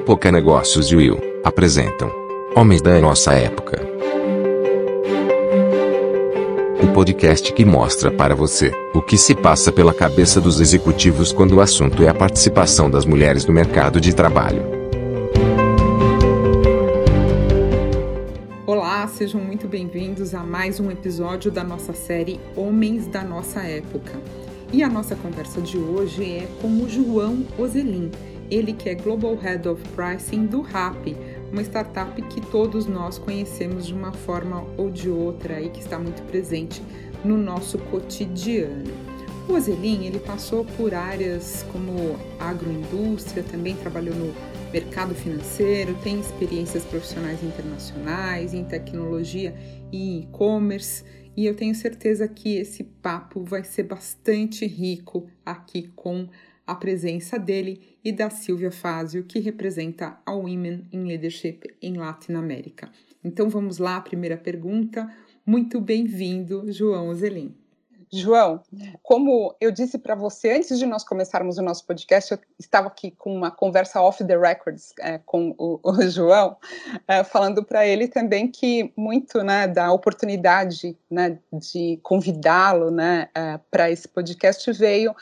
Época Negócios e Will apresentam Homens da Nossa Época. O podcast que mostra para você o que se passa pela cabeça dos executivos quando o assunto é a participação das mulheres no mercado de trabalho. Olá, sejam muito bem-vindos a mais um episódio da nossa série Homens da Nossa Época. E a nossa conversa de hoje é com o João Ozelin, ele que é Global Head of Pricing do RAP, uma startup que todos nós conhecemos de uma forma ou de outra e que está muito presente no nosso cotidiano. O Ozelin, ele passou por áreas como agroindústria, também trabalhou no mercado financeiro, tem experiências profissionais internacionais em tecnologia e e-commerce e eu tenho certeza que esse papo vai ser bastante rico aqui com a presença dele e da Silvia Fazio, que representa a Women in Leadership em Latinoamérica. Então vamos lá, a primeira pergunta. Muito bem-vindo, João Zelin. João, como eu disse para você antes de nós começarmos o nosso podcast, eu estava aqui com uma conversa off the records é, com o, o João, é, falando para ele também que muito né, da oportunidade né, de convidá-lo né, é, para esse podcast veio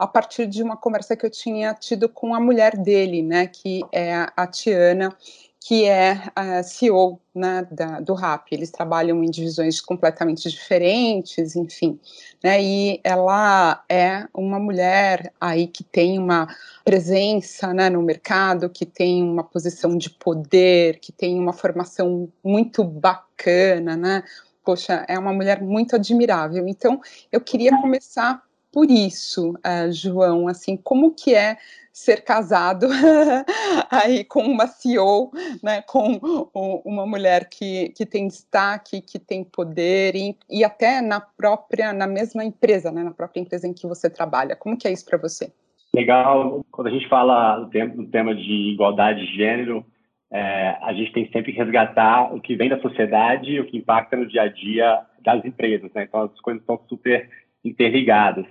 a partir de uma conversa que eu tinha tido com a mulher dele, né, que é a Tiana, que é a CEO né, da, do RAP. Eles trabalham em divisões completamente diferentes, enfim. Né, e ela é uma mulher aí que tem uma presença né, no mercado, que tem uma posição de poder, que tem uma formação muito bacana, né? Poxa, é uma mulher muito admirável. Então, eu queria começar por isso, uh, João, assim, como que é ser casado aí com uma CEO, né, com uma mulher que, que tem destaque, que tem poder e, e até na própria, na mesma empresa, né, na própria empresa em que você trabalha. Como que é isso para você? Legal. Quando a gente fala do tema de igualdade de gênero, é, a gente tem sempre que resgatar o que vem da sociedade e o que impacta no dia a dia das empresas. Né? Então, as coisas estão super interligadas.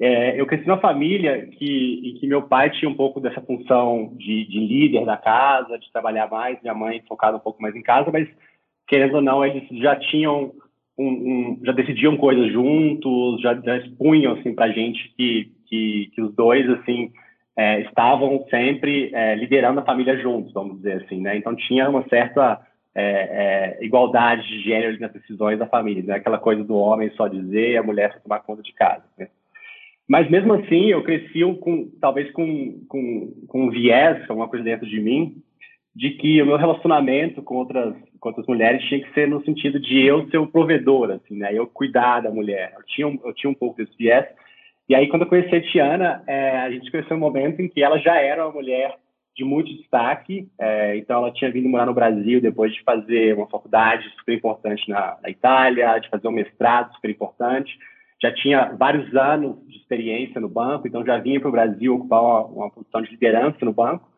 É, eu cresci numa família que, em que meu pai tinha um pouco dessa função de, de, líder da casa, de trabalhar mais, minha mãe focada um pouco mais em casa, mas querendo ou não, eles já tinham um, um, já decidiam coisas juntos, já, já expunham assim para gente que, que, que, os dois assim é, estavam sempre é, liderando a família juntos, vamos dizer assim, né? Então tinha uma certa é, é, igualdade de gênero nas decisões da família, né? Aquela coisa do homem só dizer e a mulher só tomar conta de casa. Né? Mas mesmo assim, eu cresci com, talvez com, com, com um viés, alguma coisa dentro de mim, de que o meu relacionamento com outras, com outras mulheres tinha que ser no sentido de eu ser o provedor, assim, né? Eu cuidar da mulher. Eu tinha, eu tinha um pouco desse viés. E aí, quando eu conheci a Tiana, é, a gente conheceu um momento em que ela já era uma mulher de muito destaque. É, então, ela tinha vindo morar no Brasil depois de fazer uma faculdade super importante na, na Itália, de fazer um mestrado super importante já tinha vários anos de experiência no banco, então já vinha para o Brasil ocupar uma, uma, posição de liderança no banco.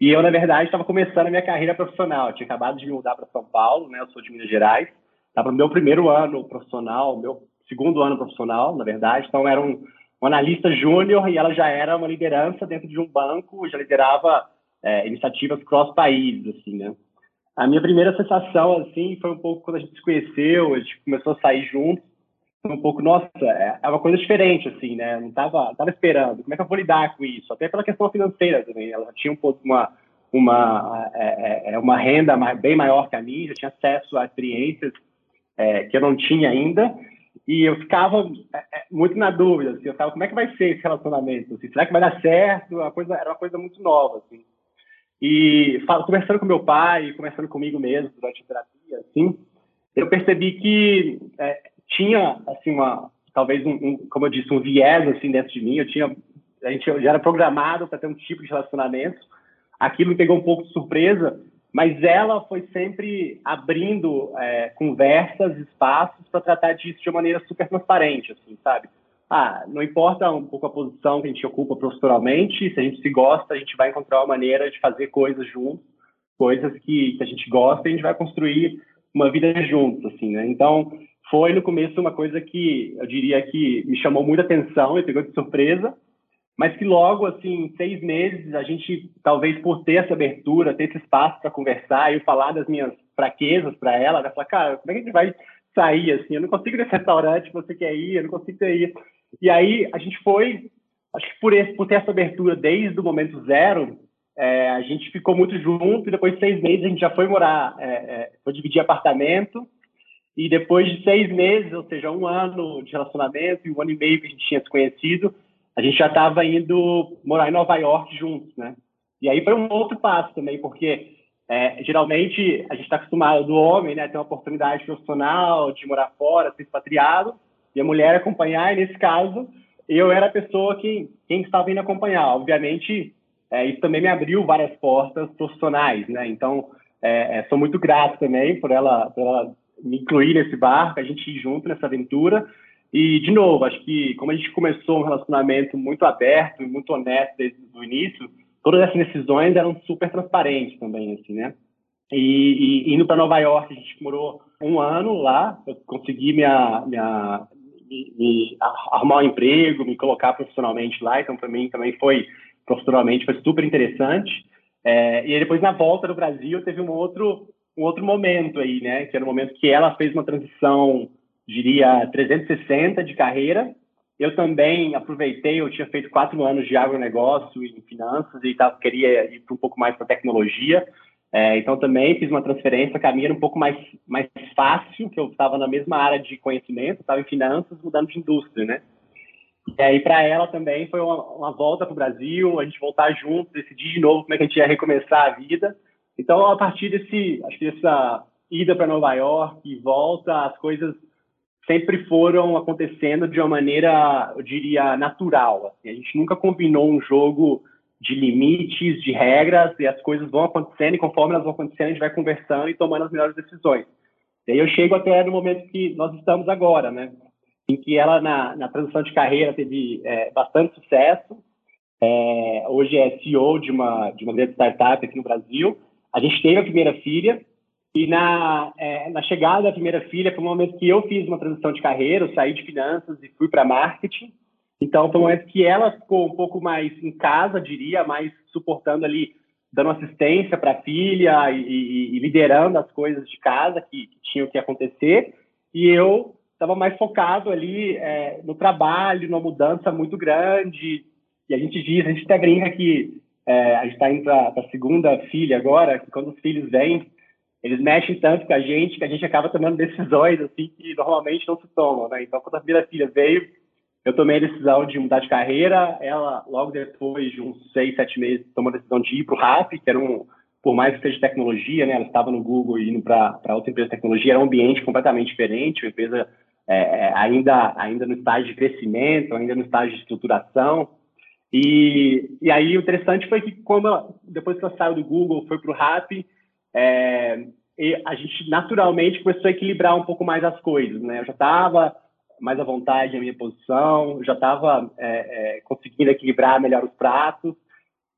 E eu, na verdade, estava começando a minha carreira profissional. Eu tinha acabado de me mudar para São Paulo, né? Eu sou de Minas Gerais. Estava no meu primeiro ano profissional, meu segundo ano profissional, na verdade. Então, era um, um analista júnior e ela já era uma liderança dentro de um banco, já liderava é, iniciativas cross-país, assim, né? A minha primeira sensação, assim, foi um pouco quando a gente se conheceu, a gente começou a sair juntos um pouco, nossa, é, é uma coisa diferente, assim, né? Não tava, tava esperando. Como é que eu vou lidar com isso? Até pela questão financeira também. Ela tinha um pouco uma, uma, é, é, é uma renda bem maior que a minha, já tinha acesso a experiências é, que eu não tinha ainda. E eu ficava muito na dúvida, assim, eu ficava, como é que vai ser esse relacionamento? Assim, será que vai dar certo? Uma coisa, era uma coisa muito nova, assim. E falo, conversando com meu pai, conversando comigo mesmo durante a terapia, assim, eu percebi que tinha assim uma talvez um, um, como eu disse um viés assim dentro de mim. Eu tinha a gente já era programado para ter um tipo de relacionamento. Aquilo me pegou um pouco de surpresa mas ela foi sempre abrindo é, conversas espaços para tratar disso de uma maneira super transparente assim sabe? Ah não importa um pouco a posição que a gente ocupa profissionalmente se a gente se gosta a gente vai encontrar uma maneira de fazer coisas juntos coisas que, que a gente gosta e a gente vai construir uma vida juntos assim né? Então foi no começo uma coisa que eu diria que me chamou muita atenção e pegou de surpresa, mas que logo, assim, seis meses, a gente, talvez por ter essa abertura, ter esse espaço para conversar, eu falar das minhas fraquezas para ela, ela falar, cara, como é que a gente vai sair assim? Eu não consigo ir nesse restaurante você quer ir, eu não consigo isso. E aí a gente foi, acho que por, esse, por ter essa abertura desde o momento zero, é, a gente ficou muito junto e depois de seis meses a gente já foi morar, é, é, foi dividir apartamento e depois de seis meses, ou seja, um ano de relacionamento e um ano e meio que a gente tinha se conhecido, a gente já estava indo morar em Nova York juntos, né? E aí foi um outro passo também, porque é, geralmente a gente está acostumado do homem, né, ter uma oportunidade profissional de morar fora, ser expatriado, e a mulher acompanhar. E nesse caso, eu era a pessoa que quem estava indo acompanhar. Obviamente, é, isso também me abriu várias portas profissionais, né? Então, é, é sou muito grato também por ela, por ela me incluir nesse barco, a gente ir junto nessa aventura. E, de novo, acho que como a gente começou um relacionamento muito aberto e muito honesto desde o início, todas essas decisões eram super transparentes também, assim, né? E, e indo para Nova York, a gente morou um ano lá, eu consegui minha, minha, me, me, arrumar um emprego, me colocar profissionalmente lá, então para mim também foi, profissionalmente, foi super interessante. É, e depois, na volta do Brasil, teve um outro, um outro momento aí, né? Que era o um momento que ela fez uma transição diria, 360 de carreira. Eu também aproveitei, eu tinha feito quatro anos de agronegócio e finanças e tava, queria ir um pouco mais para tecnologia. É, então também fiz uma transferência, caminho era um pouco mais, mais fácil, que eu estava na mesma área de conhecimento, estava em finanças, mudando de indústria, né? E aí para ela também foi uma, uma volta para o Brasil, a gente voltar junto, decidir de novo como é que a gente ia recomeçar a vida. Então a partir desse, acho que dessa ida para Nova York e volta, as coisas sempre foram acontecendo de uma maneira, eu diria, natural. Assim. A gente nunca combinou um jogo de limites, de regras, e as coisas vão acontecendo, e conforme elas vão acontecendo, a gente vai conversando e tomando as melhores decisões. E aí eu chego até no momento que nós estamos agora, né? Em que ela, na, na transição de carreira, teve é, bastante sucesso. É, hoje é CEO de uma, de uma grande startup aqui no Brasil. A gente teve a primeira filha, e na, é, na chegada da primeira filha, foi um momento que eu fiz uma transição de carreira, eu saí de finanças e fui para marketing. Então, foi um momento que ela ficou um pouco mais em casa, diria, mais suportando ali, dando assistência para a filha e, e, e, liderando as coisas de casa que, que tinham que acontecer. E eu estava mais focado ali é, no trabalho, numa mudança muito grande. E a gente diz, a gente até brinca que é, a gente está indo para a segunda filha agora, que quando os filhos vêm, eles mexem tanto com a gente que a gente acaba tomando decisões assim que normalmente não se tomam, né? Então, quando a primeira filha veio, eu tomei a decisão de mudar de carreira. Ela, logo depois de uns seis, sete meses, tomou a decisão de ir para o RAP, que era um, por mais que seja tecnologia, né? Ela estava no Google e indo para outra empresa de tecnologia, era um ambiente completamente diferente, uma empresa é, é, ainda, ainda no estágio de crescimento, ainda no estágio de estruturação. E, e aí o interessante foi que, ela, depois que ela saiu do Google, foi para o RAP, é, a gente naturalmente começou a equilibrar um pouco mais as coisas, né? Eu já estava mais à vontade na minha posição, já estava é, é, conseguindo equilibrar melhor os pratos,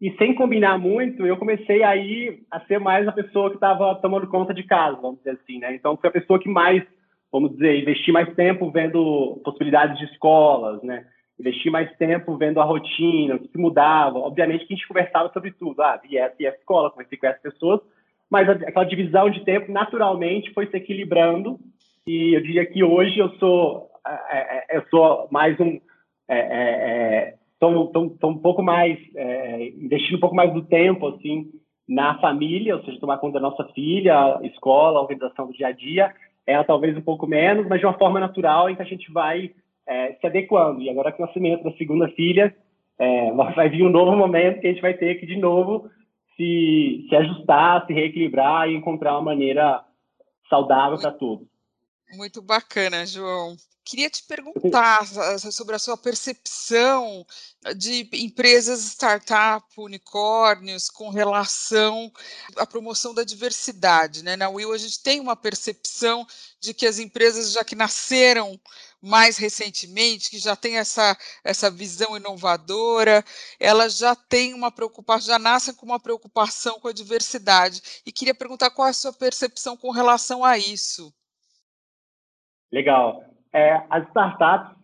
e sem combinar muito, eu comecei aí a ser mais a pessoa que estava tomando conta de casa, vamos dizer assim, né? Então, foi a pessoa que mais, vamos dizer, investi mais tempo vendo possibilidades de escolas, né? Investi mais tempo vendo a rotina, o que mudava. Obviamente que a gente conversava sobre tudo. Ah, vi essa e essa escola, conversei com essas pessoas, mas aquela divisão de tempo naturalmente foi se equilibrando e eu diria que hoje eu sou é, é, eu sou mais um é, é, tô, um pouco mais é, investindo um pouco mais do tempo assim na família, ou seja, tomar conta da nossa filha, escola, organização do dia a dia, ela talvez um pouco menos, mas de uma forma natural em que a gente vai é, se adequando. E agora com o nascimento da segunda filha, vai vir um novo momento que a gente vai ter que de novo se, se ajustar, se reequilibrar e encontrar uma maneira saudável para todos. Muito bacana, João. Queria te perguntar sobre a sua percepção de empresas startup, unicórnios, com relação à promoção da diversidade. Né? Na Will, a gente tem uma percepção de que as empresas, já que nasceram mais recentemente, que já tem essa, essa visão inovadora, elas já têm uma preocupação, já nascem com uma preocupação com a diversidade. E queria perguntar qual é a sua percepção com relação a isso. Legal. É, as startups,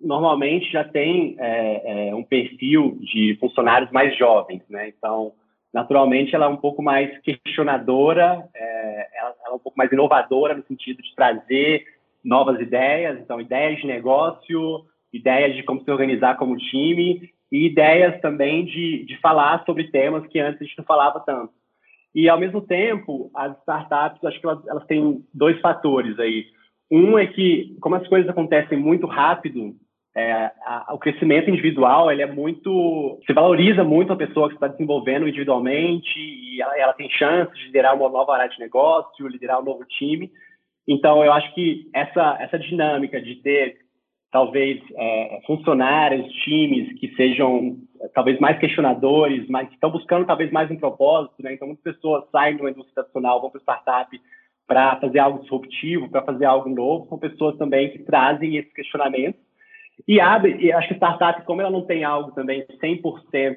normalmente já têm é, é, um perfil de funcionários mais jovens, né? Então, naturalmente, ela é um pouco mais questionadora, é, ela, ela, é um pouco mais inovadora no sentido de trazer novas ideias, então ideias de negócio, ideias de como se organizar como time e ideias também de, de falar sobre temas que antes a gente não falava tanto. E, ao mesmo tempo, as startups, acho que elas, elas têm dois fatores aí. Um é que, como as coisas acontecem muito rápido, é, a, o crescimento individual ele é muito se valoriza muito a pessoa que está desenvolvendo individualmente e ela, ela, tem chance de liderar uma nova área de negócio, liderar um novo time. Então eu acho que essa essa dinâmica de ter talvez é, funcionários, times que sejam talvez mais questionadores, mas que estão buscando talvez mais um propósito, né? Então muitas pessoas saem uma indústria tradicional, vão para o startup para fazer algo disruptivo, para fazer algo novo, são pessoas também que trazem esses questionamentos e abre, e acho que startup, como ela não tem algo também 100%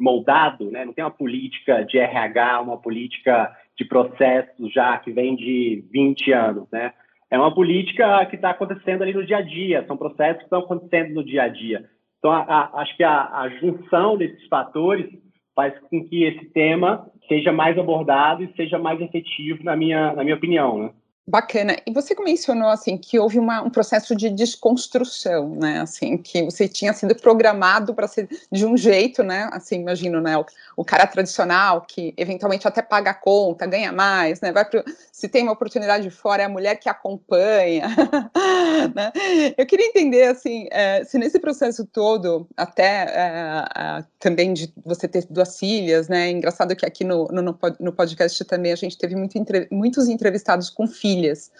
moldado, né, não tem uma política de RH, uma política de processos já que vem de 20 anos, né? É uma política que está acontecendo ali no dia a dia, são processos que estão acontecendo no dia a dia. Então, a, a, acho que a, a junção desses fatores faz com que esse tema seja mais abordado e seja mais efetivo, na minha, na minha opinião, né? Bacana. E você mencionou assim que houve uma, um processo de desconstrução, né? Assim que você tinha sido programado para ser de um jeito, né? Assim, imagino, né? O, cara tradicional que eventualmente até paga a conta, ganha mais, né? Vai pro, se tem uma oportunidade de fora é a mulher que acompanha. né? Eu queria entender assim, é, se nesse processo todo, até é, também de você ter duas filhas, né? Engraçado que aqui no, no, no podcast também a gente teve muito, muitos entrevistados com filhas,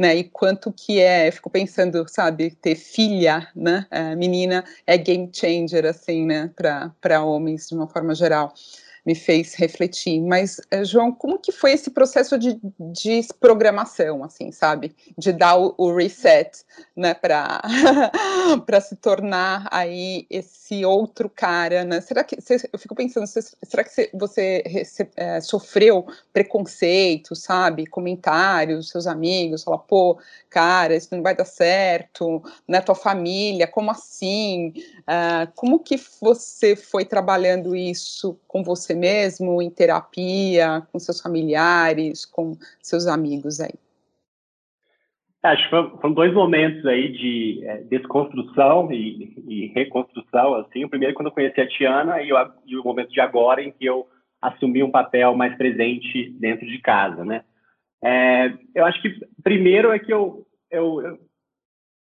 né? E quanto que é, eu fico pensando, sabe, ter filha, né? É, menina é game changer, assim, né? Para homens de uma forma geral me fez refletir. Mas, eh, João, como que foi esse processo de desprogramação, assim, sabe? De dar o, o reset, né, para se tornar aí esse outro cara, né? Será que, eu fico pensando, será que você é, sofreu preconceito, sabe? Comentários, seus amigos, falar, pô, cara, isso não vai dar certo, né? Tua família, como assim? Uh, como que você foi trabalhando isso com você você mesmo, em terapia, com seus familiares, com seus amigos aí? Acho que foram dois momentos aí de é, desconstrução e, e, reconstrução, assim. O primeiro quando eu conheci a Tiana e o, e o momento de agora em que eu assumi um papel mais presente dentro de casa, né? É, eu acho que primeiro é que eu, eu, eu,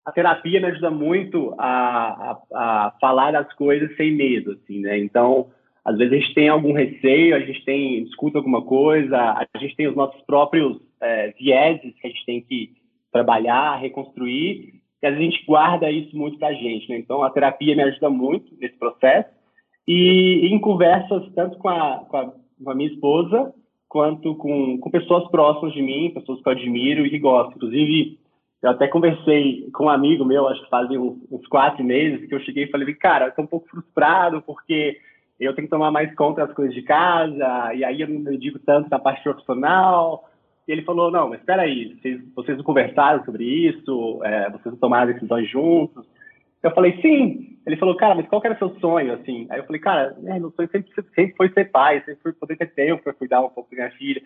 a terapia me ajuda muito a, a, a, falar das coisas sem medo, assim, né? Então, às vezes a gente tem algum receio, a gente tem discuta alguma coisa, a gente tem os nossos próprios é, vieses que a gente tem que trabalhar, reconstruir, e às vezes a gente guarda isso muito para a gente. Né? Então, a terapia me ajuda muito nesse processo, e, em conversas tanto com a, com a, com a minha esposa, quanto com, com pessoas próximas de mim, pessoas que eu admiro e que gosto. Inclusive, eu até conversei com um amigo meu, acho que fazia uns, uns quatro meses, que eu cheguei e falei, cara, estou um pouco frustrado, porque eu tenho que tomar mais conta das coisas de casa, e aí eu não me dedico tanto na parte profissional. E ele falou, não, mas espera aí, vocês, vocês não conversaram sobre isso, é, vocês não tomaram decisões juntos? Eu falei, sim. Ele falou, cara, mas qual era o seu sonho, assim? Aí eu falei, cara, é, meu sonho sempre, sempre foi ser pai, sempre foi poder ter tempo para cuidar um pouco da minha filha.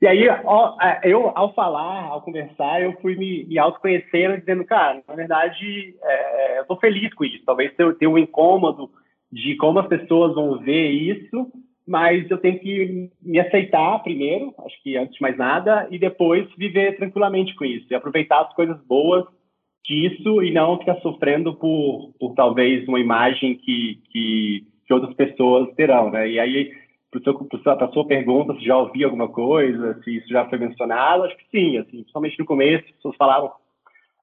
E aí, ó, é, eu, ao falar, ao conversar, eu fui me, me autoconhecendo, dizendo, cara, na verdade, é, eu tô feliz com isso. Talvez eu tenha um incômodo de como as pessoas vão ver isso, mas eu tenho que me aceitar primeiro, acho que antes de mais nada, e depois viver tranquilamente com isso e aproveitar as coisas boas disso e não ficar sofrendo por, por talvez uma imagem que, que, que outras pessoas terão, né? E aí, para a sua pergunta, se já ouvi alguma coisa, se isso já foi mencionado, acho que sim, assim, principalmente no começo, as pessoas falavam,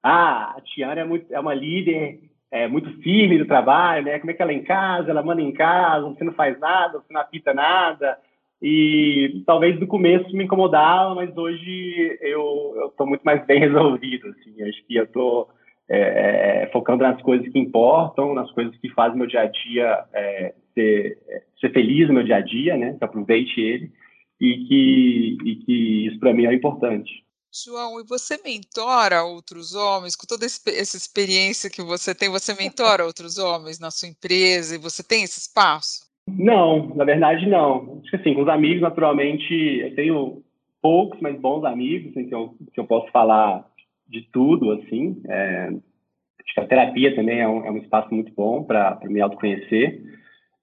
ah, a Tiana é, muito, é uma líder é, muito firme do trabalho, né? Como é que ela é em casa, ela manda em casa, você não faz nada, você não apita nada. E talvez no começo me incomodava, mas hoje eu estou muito mais bem resolvido. Assim. Acho que eu estou é, é, focando nas coisas que importam, nas coisas que fazem meu dia a dia é, ser, ser feliz no meu dia a dia, né? Que aproveite ele e que, e que isso para mim é importante. João, e você mentora outros homens? Com toda essa experiência que você tem, você mentora outros homens na sua empresa e você tem esse espaço? Não, na verdade não. Acho que assim, com os amigos, naturalmente, eu tenho poucos, mas bons amigos, em que eu, que eu posso falar de tudo, assim. É, acho que a terapia também é um, é um espaço muito bom para me autoconhecer.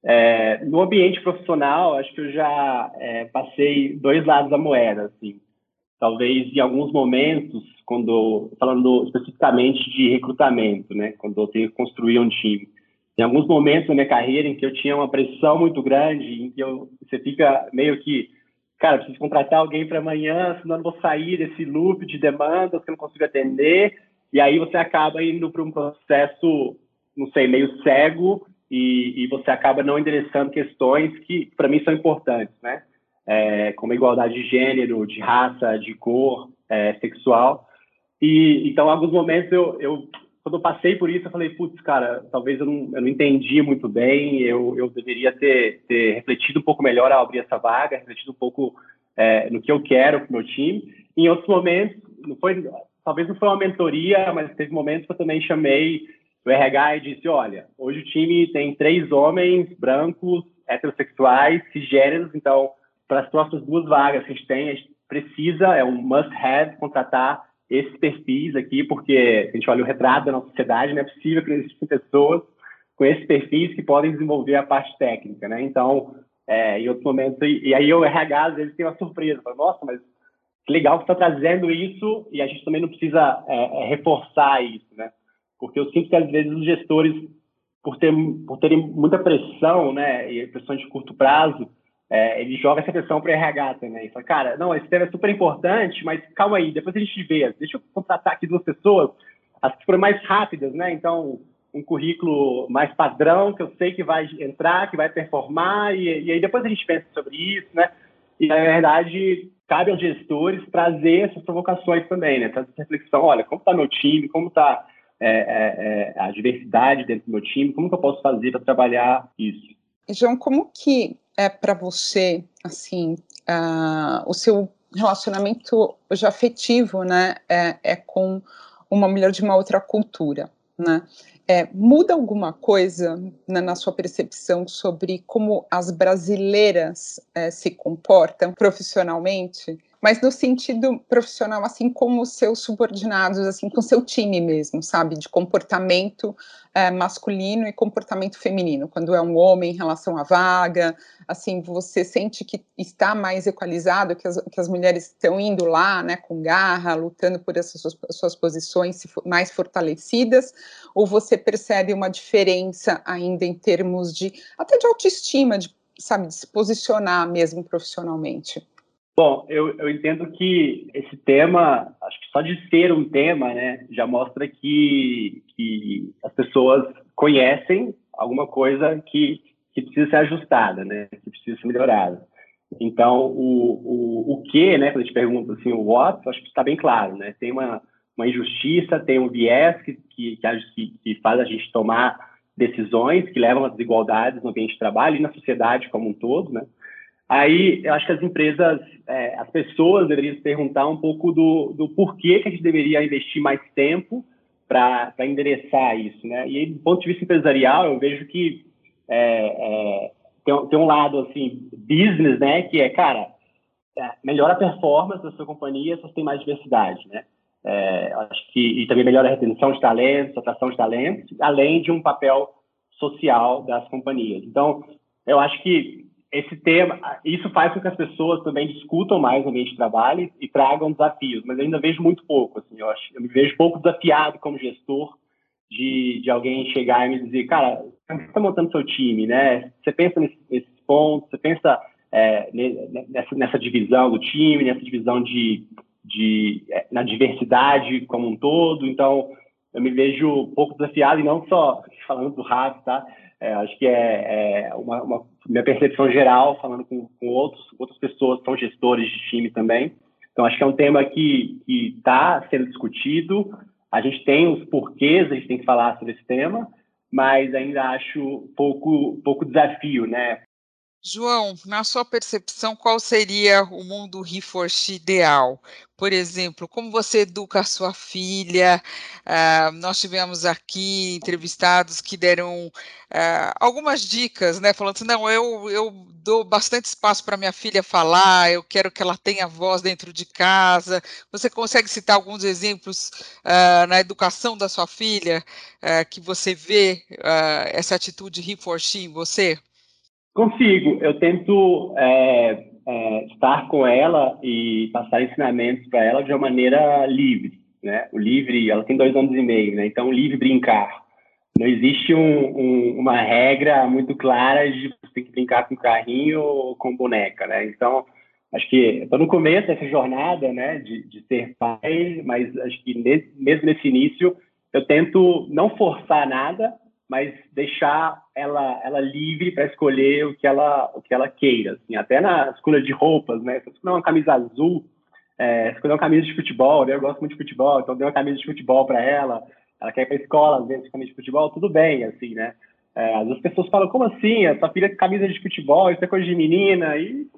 É, no ambiente profissional, acho que eu já é, passei dois lados da moeda, assim talvez em alguns momentos, quando falando especificamente de recrutamento, né, quando eu tenho que construir um time, em alguns momentos da minha carreira em que eu tinha uma pressão muito grande, em que eu, você fica meio que, cara, preciso contratar alguém para amanhã, senão eu não vou sair desse loop de demandas que eu não consigo atender, e aí você acaba indo para um processo, não sei, meio cego, e, e você acaba não endereçando questões que, para mim, são importantes, né? É, como igualdade de gênero, de raça, de cor, é, sexual. E então, em alguns momentos, eu, eu, quando eu passei por isso, eu falei, putz, cara, talvez eu não, eu não entendi muito bem, eu, eu deveria ter, ter refletido um pouco melhor ao abrir essa vaga, refletido um pouco é, no que eu quero para o meu time. Em outros momentos, não foi, talvez não foi uma mentoria, mas teve momentos que eu também chamei o RH e disse, olha, hoje o time tem três homens brancos, heterossexuais, cisgêneros, então para as próximas duas vagas que a gente tem, a gente precisa, é um must-have, contratar esses perfis aqui, porque a gente olha o retrato da nossa sociedade, não é possível que existam pessoas com esses perfis que podem desenvolver a parte técnica, né? Então, é, em outros momentos, e, e, aí o RH às vezes tem uma surpresa, fala, nossa, mas que legal que está trazendo isso e a gente também não precisa é, é, reforçar isso, né? Porque eu sinto que às vezes os gestores, por, ter, por terem muita pressão, né, e pressão de curto prazo, é, ele joga essa pressão para RH também. Fala, cara, não, esse tema é super importante, mas calma aí, depois a gente vê. Deixa eu contratar aqui duas pessoas, as que forem mais rápidas, né? Então, um currículo mais padrão, que eu sei que vai entrar, que vai performar, e, e aí depois a gente pensa sobre isso, né? E, na verdade, cabe aos gestores trazer essas provocações também, né? Trazer essa reflexão, olha, como está meu time, como está é, é, é, a diversidade dentro do meu time, como que eu posso fazer para trabalhar isso? João, como que é para você, assim, uh, o seu relacionamento hoje afetivo, né, é, é, com uma mulher de uma outra cultura, né? É, muda alguma coisa né, na sua percepção sobre como as brasileiras é, se comportam profissionalmente? Mas no sentido profissional, assim como os seus subordinados, assim, com seu time mesmo, sabe, de comportamento é, masculino e comportamento feminino, quando é um homem em relação à vaga, assim, você sente que está mais equalizado, que as, que as mulheres estão indo lá, né, com garra, lutando por essas suas, suas posições mais fortalecidas, ou você percebe uma diferença ainda em termos de, até de autoestima, de, sabe, de se posicionar mesmo profissionalmente? Bom, eu, eu entendo que esse tema, acho que só de ser um tema, né, já mostra que, que as pessoas conhecem alguma coisa que, que precisa ser ajustada, né, que precisa ser melhorada. Então, o, o, o que, né, quando a gente pergunta assim, o what, acho que está bem claro, né, tem uma, uma injustiça, tem um viés que, que, que, que faz a gente tomar decisões que levam a desigualdades no ambiente de trabalho e na sociedade como um todo, né, Aí, eu acho que as empresas, é, as pessoas deveriam se perguntar um pouco do, do porquê que a gente deveria investir mais tempo para endereçar isso, né? E aí, do ponto de vista empresarial, eu vejo que é, é, tem, tem, um lado, assim, business, né? Que é, cara, é, melhora a performance da sua companhia se você tem mais diversidade, né? É, acho que e também melhora a retenção de talentos, atração de talentos, além de um papel social das companhias. Então, eu acho que esse tema, isso faz com que as pessoas também discutam mais o ambiente de trabalho e tragam desafios, mas eu ainda vejo muito pouco, assim, eu, acho, eu me vejo pouco desafiado como gestor de, de alguém chegar e me dizer, cara, você está montando seu time, né? Você pensa nesses, nesses pontos, você pensa é, nessa, nessa divisão do time, nessa divisão de, de é, na diversidade como um todo, então eu me vejo pouco desafiado e não só falando do Rafa, tá? É, acho que é, é uma, uma, minha percepção geral, falando com, com outros, outras pessoas são gestores de time também. Então, acho que é um tema que está sendo discutido. A gente tem os porquês, a gente tem que falar sobre esse tema, mas ainda acho pouco, pouco desafio, né? João, na sua percepção, qual seria o mundo Reforge ideal? Por exemplo, como você educa a sua filha? Uh, nós tivemos aqui entrevistados que deram uh, algumas dicas, né? Falando assim, não, eu, eu dou bastante espaço para minha filha falar, eu quero que ela tenha voz dentro de casa. Você consegue citar alguns exemplos uh, na educação da sua filha que você vê essa atitude Reforge em você? Consigo. Eu tento é, é, estar com ela e passar ensinamentos para ela de uma maneira livre. Né? O livre, ela tem dois anos e meio, né? então livre brincar. Não existe um, um, uma regra muito clara de você tem que brincar com carrinho ou com boneca, né? Então, acho que estou no começo dessa jornada, né, de, de ser pai, mas acho que nesse, mesmo nesse início eu tento não forçar nada, mas deixar ela ela livre para escolher o que ela o que ela queira assim. Até na escolha de roupas né? Se escolher uma camisa azul é, escolher uma camisa de futebol né? eu gosto muito de futebol então dei uma camisa de futebol para ela. Ela quer ir para escola às vezes camisa de futebol tudo bem assim né? É, às vezes as pessoas falam como assim? A sua filha tem camisa de futebol isso é coisa de menina? E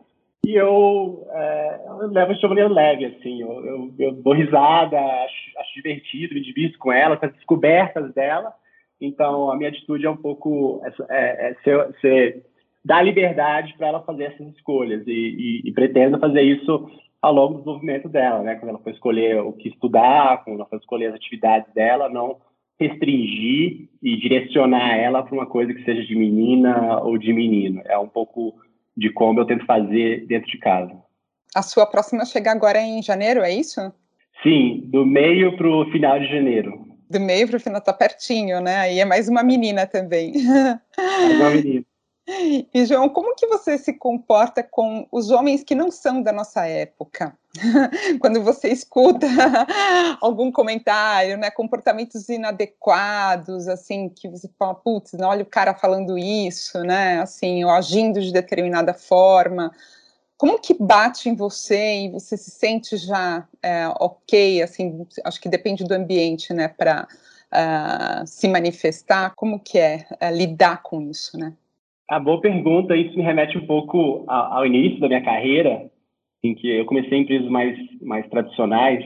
e eu, é, eu levo de maneira leve, assim, eu, eu, eu dou risada, acho, acho divertido, me divido com ela, com as descobertas dela, então, a minha atitude é um pouco é, é ser, ser, dar liberdade para ela fazer essas escolhas e, e, e pretendo fazer isso ao longo do desenvolvimento dela, né? Quando ela for escolher o que estudar, quando ela for escolher as atividades dela, não restringir e direcionar ela para uma coisa que seja de menina ou de menino. É um pouco de como eu tento fazer dentro de casa. A sua próxima chega agora em janeiro, é isso? Sim, do meio para o final de janeiro do meio para o final tá pertinho, né? Aí é mais uma menina também. Mais uma menina. E João, como que você se comporta com os homens que não são da nossa época? Quando você escuta algum comentário, né, comportamentos inadequados, assim, que você fala, putz, olha o cara falando isso, né, assim, ou agindo de determinada forma. Como que bate em você e você se sente já é, ok, assim, acho que depende do ambiente, né, para uh, é, se manifestar, como que é uh, lidar com isso, né? A boa pergunta, isso me remete um pouco ao, ao início da minha carreira, em que eu comecei em empresas mais, mais tradicionais,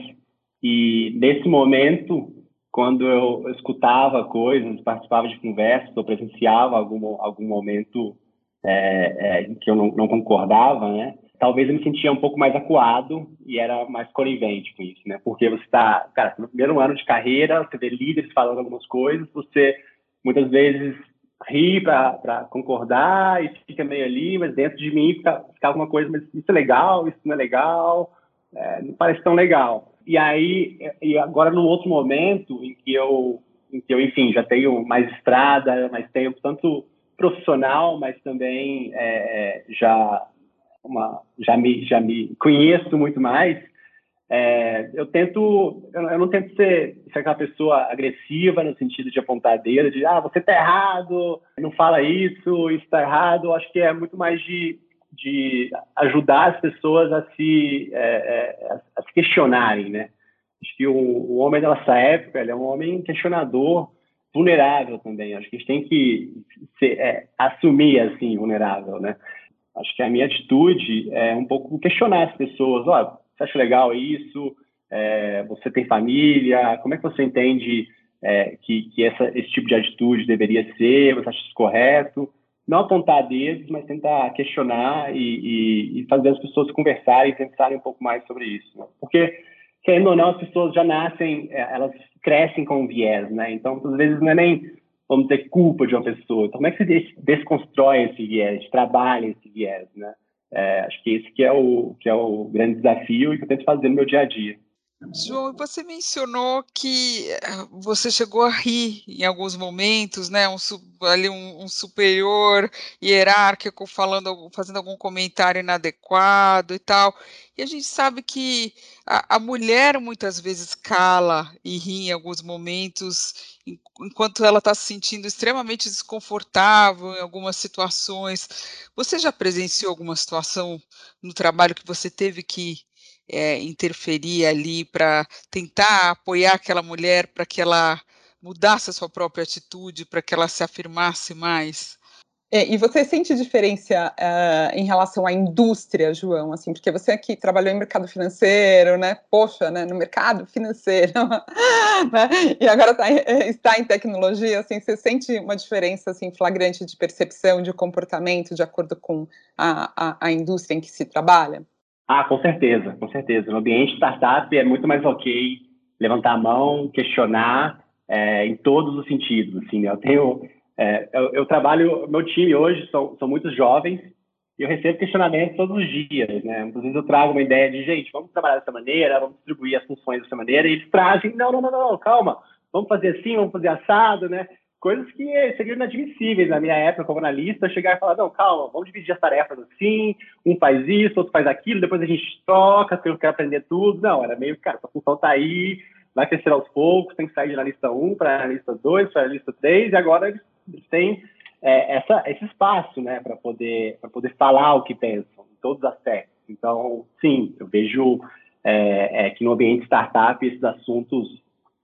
e nesse momento, quando eu escutava coisas, participava de conversas, ou presenciava algum, algum momento é, é, que eu não, não, concordava, né? Talvez eu me sentia um pouco mais acuado e era mais conivente com isso, né? Porque você está, cara, no primeiro ano de carreira, você vê líderes falando algumas coisas, você muitas vezes ri para concordar e fica meio ali, mas dentro de mim fica, fica alguma coisa, mas isso é legal, isso não é legal, é, não parece tão legal. E aí, e agora num outro momento em que eu, em que eu, enfim, já tenho mais estrada, mais tempo, tanto profissional, mas também é, é, já uma, já me já me conheço muito mais. É, eu tento, eu não tento ser, ser aquela pessoa agressiva no sentido de apontar dedo, de ah, você está errado, não fala isso, isso está errado. Eu acho que é muito mais de, de ajudar as pessoas a se, é, é, a se questionarem, né? Acho que o, o homem da época, ele é um homem questionador, vulnerável também. Acho que a gente tem que ser, é, assumir assim vulnerável, né? Acho que a minha atitude é um pouco questionar as pessoas. Ó, oh, você acha legal isso? É, você tem família? Como é que você entende é, que, que essa, esse tipo de atitude deveria ser? Você acha isso correto? Não apontar dedos, mas tentar questionar e, e, e fazer as pessoas conversarem e pensarem um pouco mais sobre isso. Né? Porque querendo ou não, as pessoas já nascem, é, elas crescem com um viés, né? Então, às vezes, não é nem, vamos dizer, culpa de uma pessoa. Então, como é que se desconstrói esse viés, trabalha esse viés, né? É, acho que esse que é, o, que é o grande desafio e que eu tento fazer no meu dia a dia. João, você mencionou que eh, você chegou a rir em alguns momentos, né? Um, ali um, um, superior hierárquico falando, fazendo algum comentário inadequado e tal. E a gente sabe que a, a mulher muitas vezes cala e ri em alguns momentos, enquanto ela está se sentindo extremamente desconfortável em algumas situações. Você já presenciou alguma situação no trabalho que você teve que é, interferir ali para tentar apoiar aquela mulher para que ela mudasse a sua própria atitude, para que ela se afirmasse mais? É, e você sente diferença uh, em relação à indústria, João, assim, porque você aqui trabalhou em mercado financeiro, né? Poxa, né? No mercado financeiro, né? E agora tá, está em tecnologia, assim, você sente uma diferença assim flagrante de percepção, de comportamento, de acordo com a, a, a indústria em que se trabalha? Ah, com certeza, com certeza. No ambiente startup é muito mais ok levantar a mão, questionar é, em todos os sentidos. Assim, né? eu tenho é, eu, eu, trabalho, meu time hoje são, são muitos jovens e eu recebo questionamentos todos os dias, né? Muitas vezes eu trago uma ideia de, gente, vamos trabalhar dessa maneira, vamos distribuir as funções dessa maneira, e eles trazem, não, não, não, não, calma, vamos fazer assim, vamos fazer assado, né? Coisas que seriam inadmissíveis na minha época como analista, chegar e falar, não, calma, vamos dividir as tarefas assim, um faz isso, outro faz aquilo, depois a gente troca, porque eu quero aprender tudo. Não, era meio, cara, essa função tá aí, vai crescer aos poucos, tem que sair de analista 1 para analista 2, para analista 3, e agora eles têm é, essa, esse espaço, né, para poder, poder falar o que pensam, em todos os aspectos. Então, sim, eu vejo é, é, que no ambiente startup esses assuntos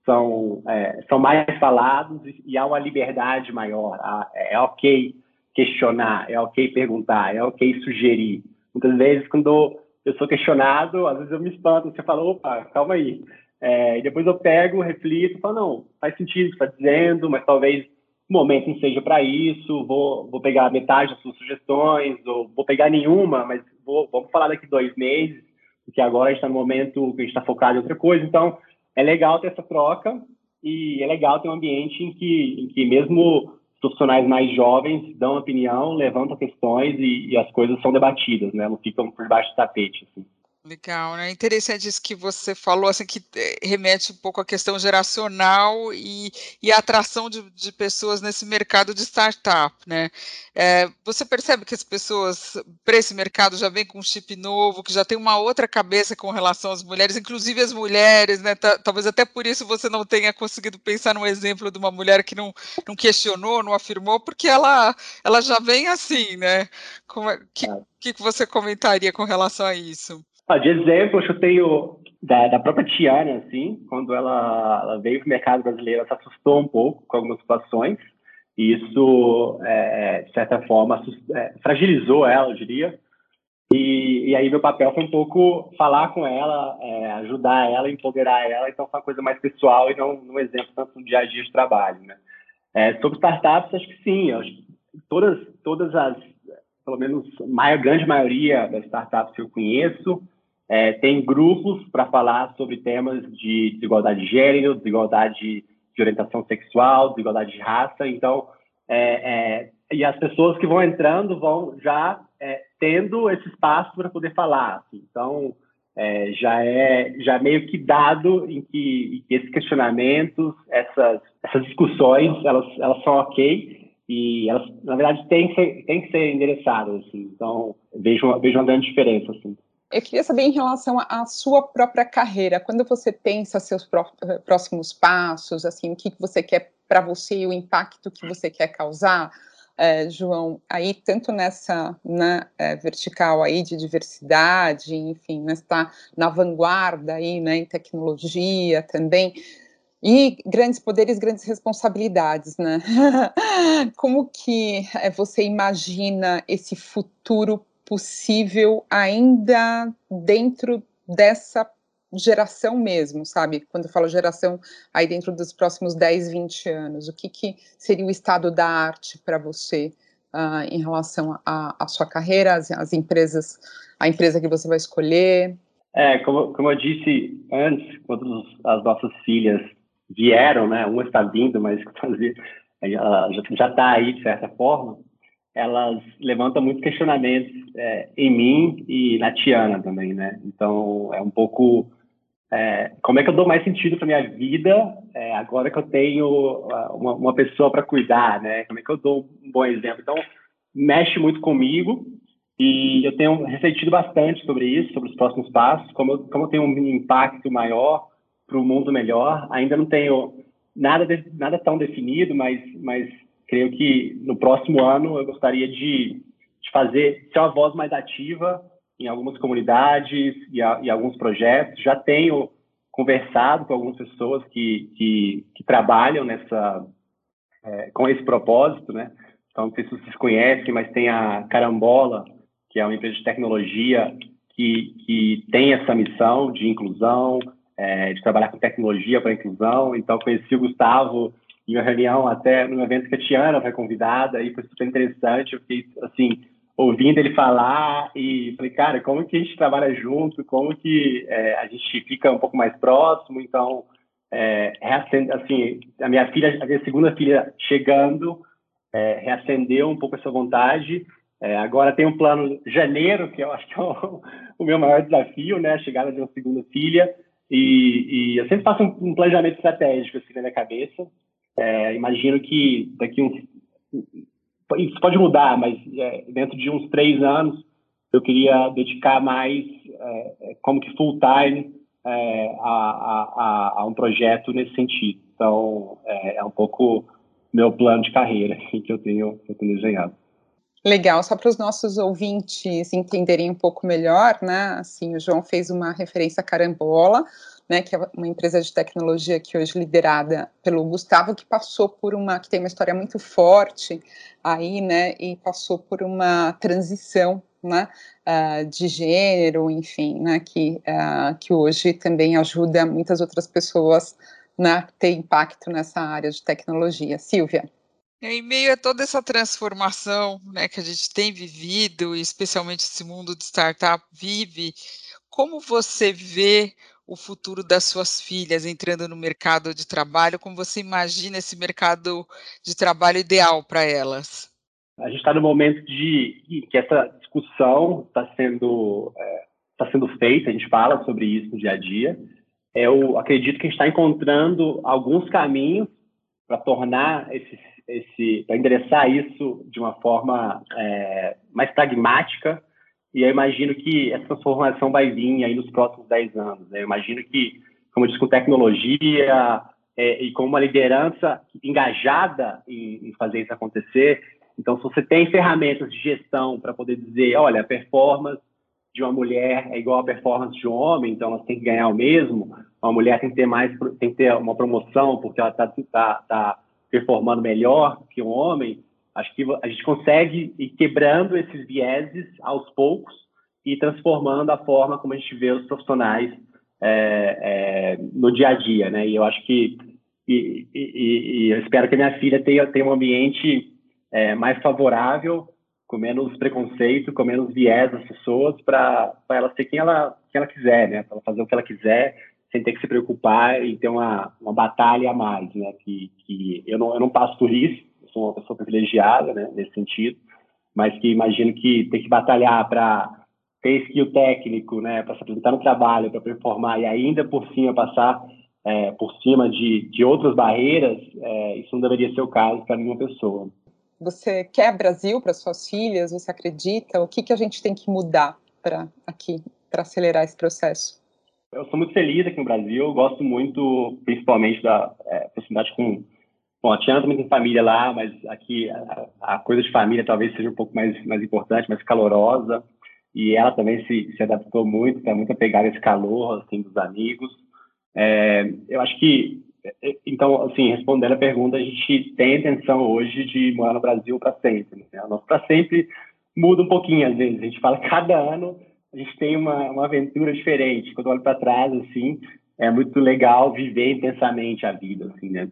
são, é, são mais falados e, há uma liberdade maior. É, é ok questionar, é ok perguntar, é ok sugerir. Muitas vezes, quando eu sou questionado, às vezes eu me espanto, você fala, opa, calma aí. É, e depois eu pego, reflito, falo, não, faz sentido o que está dizendo, mas talvez o momento não seja para isso, vou, vou pegar metade das suas sugestões, ou vou pegar nenhuma, mas vou, vamos falar daqui dois meses, porque agora a gente está no momento que a gente está focado em outra coisa. Então, é legal ter essa troca e é legal ter um ambiente em que, em que mesmo profissionais mais jovens dão opinião, levantam questões e, e as coisas são debatidas, né? Não ficam por baixo do tapete. Assim. Legal, né? Interessante isso que você falou, assim, que eh, remete um pouco à questão geracional e, e a atração de, de pessoas nesse mercado de startup, né? É, você percebe que as pessoas para esse mercado já vêm com um chip novo, que já tem uma outra cabeça com relação às mulheres, inclusive as mulheres, né? Talvez até por isso você não tenha conseguido pensar num exemplo de uma mulher que não, não questionou, não afirmou, porque ela, ela já vem assim, né? Como é, que, é. que você comentaria com relação a isso? Ah, de exemplo, eu tenho da, da, própria Tiana, assim, quando ela, ela veio para o mercado brasileiro, ela se assustou um pouco com algumas situações, e isso, é, de certa forma, é, fragilizou ela, eu diria. E, e, aí meu papel foi um pouco falar com ela, é, ajudar ela, empoderar ela, então foi uma coisa mais pessoal e não um exemplo tanto no dia a dia de trabalho, né? É, sobre startups, acho que sim, acho que todas, todas as, pelo menos a grande maioria das startups que eu conheço, é, tem grupos para falar sobre temas de desigualdade de gênero, desigualdade de orientação sexual, desigualdade de raça. Então, é, é, e as pessoas que vão entrando vão já é, tendo esse espaço para poder falar. Assim. Então, é, já é já meio que dado em que, em que, esses questionamentos, essas, essas discussões, elas, elas são ok e elas, na verdade, têm que ser, têm que ser endereçadas. Assim. Então, vejo, vejo uma grande diferença. Assim. Eu queria saber em relação à sua própria carreira, quando você pensa seus próximos passos, assim, o que você quer para você, o impacto que você quer causar, é, João, aí tanto nessa na, é, vertical aí de diversidade, enfim, está na vanguarda aí, né, em tecnologia também, e grandes poderes, grandes responsabilidades, né? Como que você imagina esse futuro possível ainda dentro dessa geração mesmo, sabe? Quando eu falo geração, aí dentro dos próximos 10, 20 anos, o que, que seria o estado da arte para você uh, em relação à sua carreira, as, empresas, a empresa que você vai escolher? É, como, como eu disse antes, quando as nossas filhas vieram, né, uma está vindo, mas já está aí de certa forma, elas levantam muitos questionamentos é, em mim e na Tiana também, né? Então, é um pouco é, como é que eu dou mais sentido para minha vida é, agora que eu tenho uma, uma pessoa para cuidar, né? Como é que eu dou um bom exemplo? Então, mexe muito comigo e eu tenho refletido bastante sobre isso, sobre os próximos passos, como eu, como eu tenho um impacto maior para o mundo melhor. Ainda não tenho nada, de, nada tão definido, mas, mas creio que no próximo ano eu gostaria de, de fazer, ser uma voz mais ativa em algumas comunidades e, a, e, alguns projetos. Já tenho conversado com algumas pessoas que, que, que trabalham nessa, é, com esse propósito, né? Então, não sei se vocês conhecem, mas tem a Carambola, que é uma empresa de tecnologia que, que tem essa missão de inclusão, é, de trabalhar com tecnologia para inclusão. Então, conheci o Gustavo em uma reunião, até no evento que a Tiana foi convidada, e foi super interessante. Eu fiquei, assim, ouvindo ele falar e falei, cara, como que a gente trabalha junto, como que é, a gente fica um pouco mais próximo. Então, é, assim, a minha filha, a minha segunda filha chegando, é, reacendeu um pouco essa vontade. É, agora tem um plano janeiro, que eu acho que é o, o, meu maior desafio, né? A chegada de uma segunda filha. E, e eu sempre faço um, um, planejamento estratégico assim na minha cabeça. É, imagino que daqui uns. Isso pode mudar, mas é, dentro de uns três anos eu queria dedicar mais, é, é, como que full time, a, a, a, um projeto nesse sentido. Então, é, um pouco meu plano de carreira que eu tenho, que eu tenho desenhado. Legal, só para os nossos ouvintes entenderem um pouco melhor, né? Assim, o João fez uma referência Carambola, né, que é uma empresa de tecnologia que hoje é liderada pelo Gustavo, que passou por uma, que tem uma história muito forte aí, né, e passou por uma transição, né, uh, de gênero, enfim, né, que, uh, que hoje também ajuda muitas outras pessoas né, ter impacto nessa área de tecnologia. Silvia. Em meio a toda essa transformação né, que a gente tem vivido, e especialmente esse mundo de startup vive, como você vê o futuro das suas filhas entrando no mercado de trabalho? Como você imagina esse mercado de trabalho ideal para elas? A gente está no momento de que essa discussão está sendo é, tá sendo feita. A gente fala sobre isso no dia a dia eu acredito que a gente está encontrando alguns caminhos para tornar esse, esse para endereçar isso de uma forma é, mais pragmática e eu imagino que essa transformação vai vir aí nos próximos 10 anos. Né? Eu imagino que, como eu disse, com tecnologia é, e com uma liderança engajada em, em fazer isso acontecer, então se você tem ferramentas de gestão para poder dizer, olha, a performance de uma mulher é igual a performance de um homem, então ela tem que ganhar o mesmo. Uma mulher tem que ter mais, tem que ter uma promoção porque ela está tá, tá performando melhor que um homem. Acho que a gente consegue ir quebrando esses vieses aos poucos e transformando a forma como a gente vê os profissionais é, é, no dia a dia, né? E eu acho que e, e, e eu espero que a minha filha tenha, tenha um ambiente é, mais favorável com menos preconceito, com menos viés das pessoas, para ela ser quem ela, quem ela quiser, né? Para ela fazer o que ela quiser, sem ter que se preocupar e ter uma, uma batalha a mais, né? Que, que eu, não, eu não passo por isso, sou uma pessoa privilegiada, né? Nesse sentido, mas que imagino que tem que batalhar para ter skill técnico, né? Para se apresentar no trabalho, para performar e ainda por cima passar é, por cima de, de outras barreiras, é, isso não deveria ser o caso para nenhuma pessoa. Você quer Brasil para suas filhas? Você acredita? O que, que a gente tem que mudar para aqui, para acelerar esse processo? Eu sou muito feliz aqui no Brasil, gosto muito, principalmente da é, proximidade com. Bom, a Tiana também tem família lá, mas aqui a, a, coisa de família talvez seja um pouco mais, mais importante, mais calorosa. E ela também se, se adaptou muito, está muito apegada a esse calor assim, dos amigos. É, eu acho que então, assim, respondendo a pergunta, a gente tem a intenção hoje de morar no Brasil para sempre. Né? O nosso para sempre muda um pouquinho, às vezes. A gente fala cada ano a gente tem uma, uma aventura diferente. Quando eu olho para trás, assim, é muito legal viver intensamente a vida, assim, né?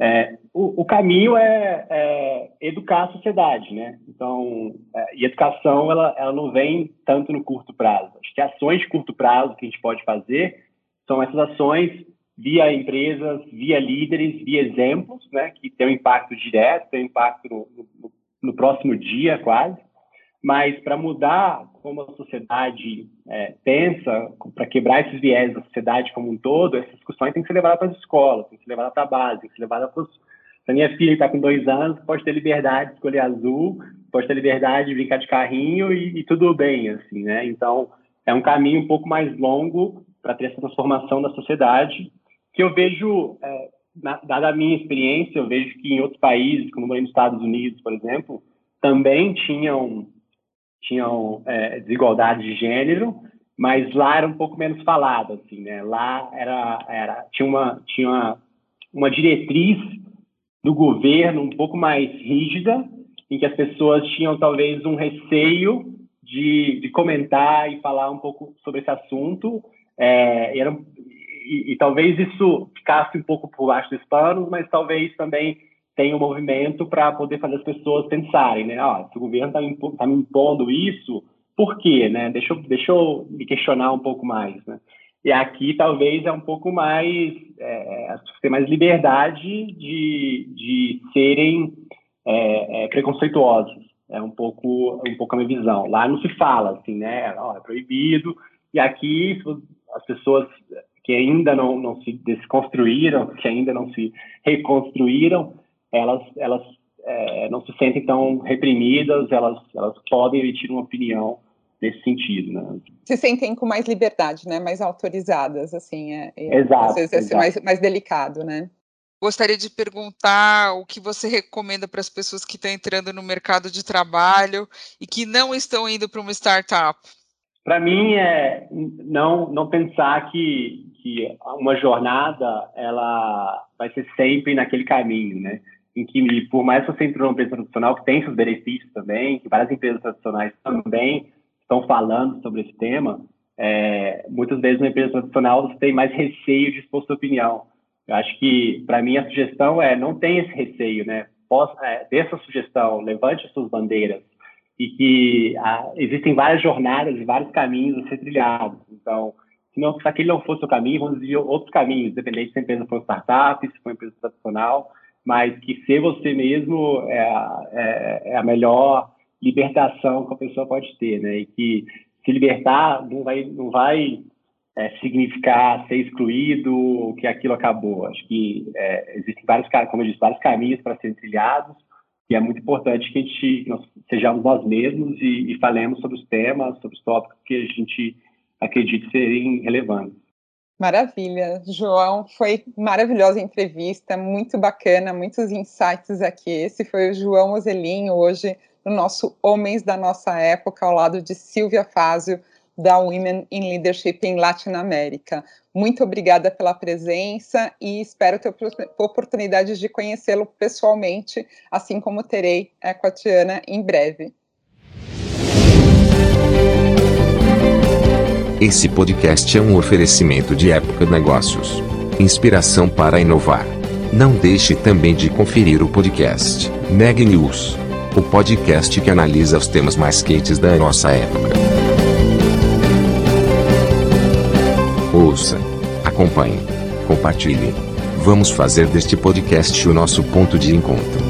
É, o, o, caminho é, é, educar a sociedade, né? Então, é, e educação, ela, ela não vem tanto no curto prazo. Acho que ações de curto prazo que a gente pode fazer são essas ações via empresas, via líderes, via exemplos, né, que tem um impacto direto, tem um impacto no, no, no próximo dia quase, mas para mudar como a sociedade é, pensa, para quebrar esses viés da sociedade como um todo, essas discussões têm que ser levadas para as escolas, têm que ser levadas para a base, têm que ser levadas para os... Se a minha filha está com dois anos, pode ter liberdade de escolher azul, pode ter liberdade de brincar de carrinho e, e tudo bem, assim, né? Então, é um caminho um pouco mais longo para ter essa transformação da sociedade que eu vejo, é, na, dada a minha experiência, eu vejo que em outros países, como nos Estados Unidos, por exemplo, também tinham, tinham é, desigualdade de gênero, mas lá era um pouco menos falado, assim, né? Lá era, era tinha uma tinha uma, uma diretriz do governo um pouco mais rígida em que as pessoas tinham talvez um receio de, de comentar e falar um pouco sobre esse assunto. É, era, e, e, talvez isso ficasse um pouco por baixo dos panos, mas talvez também tenha um movimento para poder fazer as pessoas pensarem, né? Ah, se o governo está me, tá me impondo isso, por quê, né? Deixa eu, deixa eu me questionar um pouco mais, né? E aqui talvez é um pouco mais, é, ter mais liberdade de, de serem é, é, preconceituosos. É um pouco, um pouco a minha visão. Lá não se fala assim, né? Oh, é proibido. E aqui as pessoas que ainda não, não se desconstruíram, que ainda não se reconstruíram, elas, elas é, não se sentem tão reprimidas, elas, elas podem emitir uma opinião nesse sentido, né? Se sentem com mais liberdade, né? Mais autorizadas, assim. É, é, exato. Às vezes é exato. mais, mais delicado, né? Gostaria de perguntar o que você recomenda para as pessoas que estão entrando no mercado de trabalho e que não estão indo para uma startup. Para mim é não não pensar que que uma jornada ela vai ser sempre naquele caminho, né? Em que por mais que você entre numa empresa tradicional que tem seus benefícios também, que várias empresas tradicionais também estão falando sobre esse tema, é, muitas vezes na empresa tradicional você tem mais receio de expor sua opinião. Eu acho que, para mim, a sugestão é não tenha esse receio, né? É, dê essa sugestão, levante as suas bandeiras e que existem várias jornadas e vários caminhos a ser trilhados. Então, se, não, se aquele não fosse o caminho, vamos dizer outros caminhos, independente se a empresa for startup, se for empresa tradicional, mas que ser você mesmo é, é, é a melhor libertação que a pessoa pode ter, né? E que se libertar não vai, não vai é, significar ser excluído ou que aquilo acabou. Acho que é, existem vários, como eu disse, vários caminhos para serem trilhados e é muito importante que a gente nós sejamos nós mesmos e, e falemos sobre os temas, sobre os tópicos que a gente acredita serem relevantes. Maravilha, João, foi maravilhosa entrevista, muito bacana, muitos insights aqui. Esse foi o João Ozelin, hoje no nosso Homens da Nossa Época, ao lado de Silvia Fázio, da Women in Leadership em Latinoamérica. Muito obrigada pela presença e espero ter oportunidade de conhecê-lo pessoalmente, assim como terei é, com a Tiana em breve. Esse podcast é um oferecimento de Época Negócios. Inspiração para inovar. Não deixe também de conferir o podcast Neg News, o podcast que analisa os temas mais quentes da nossa época. Ouça, acompanhe, compartilhe. Vamos fazer deste podcast o nosso ponto de encontro.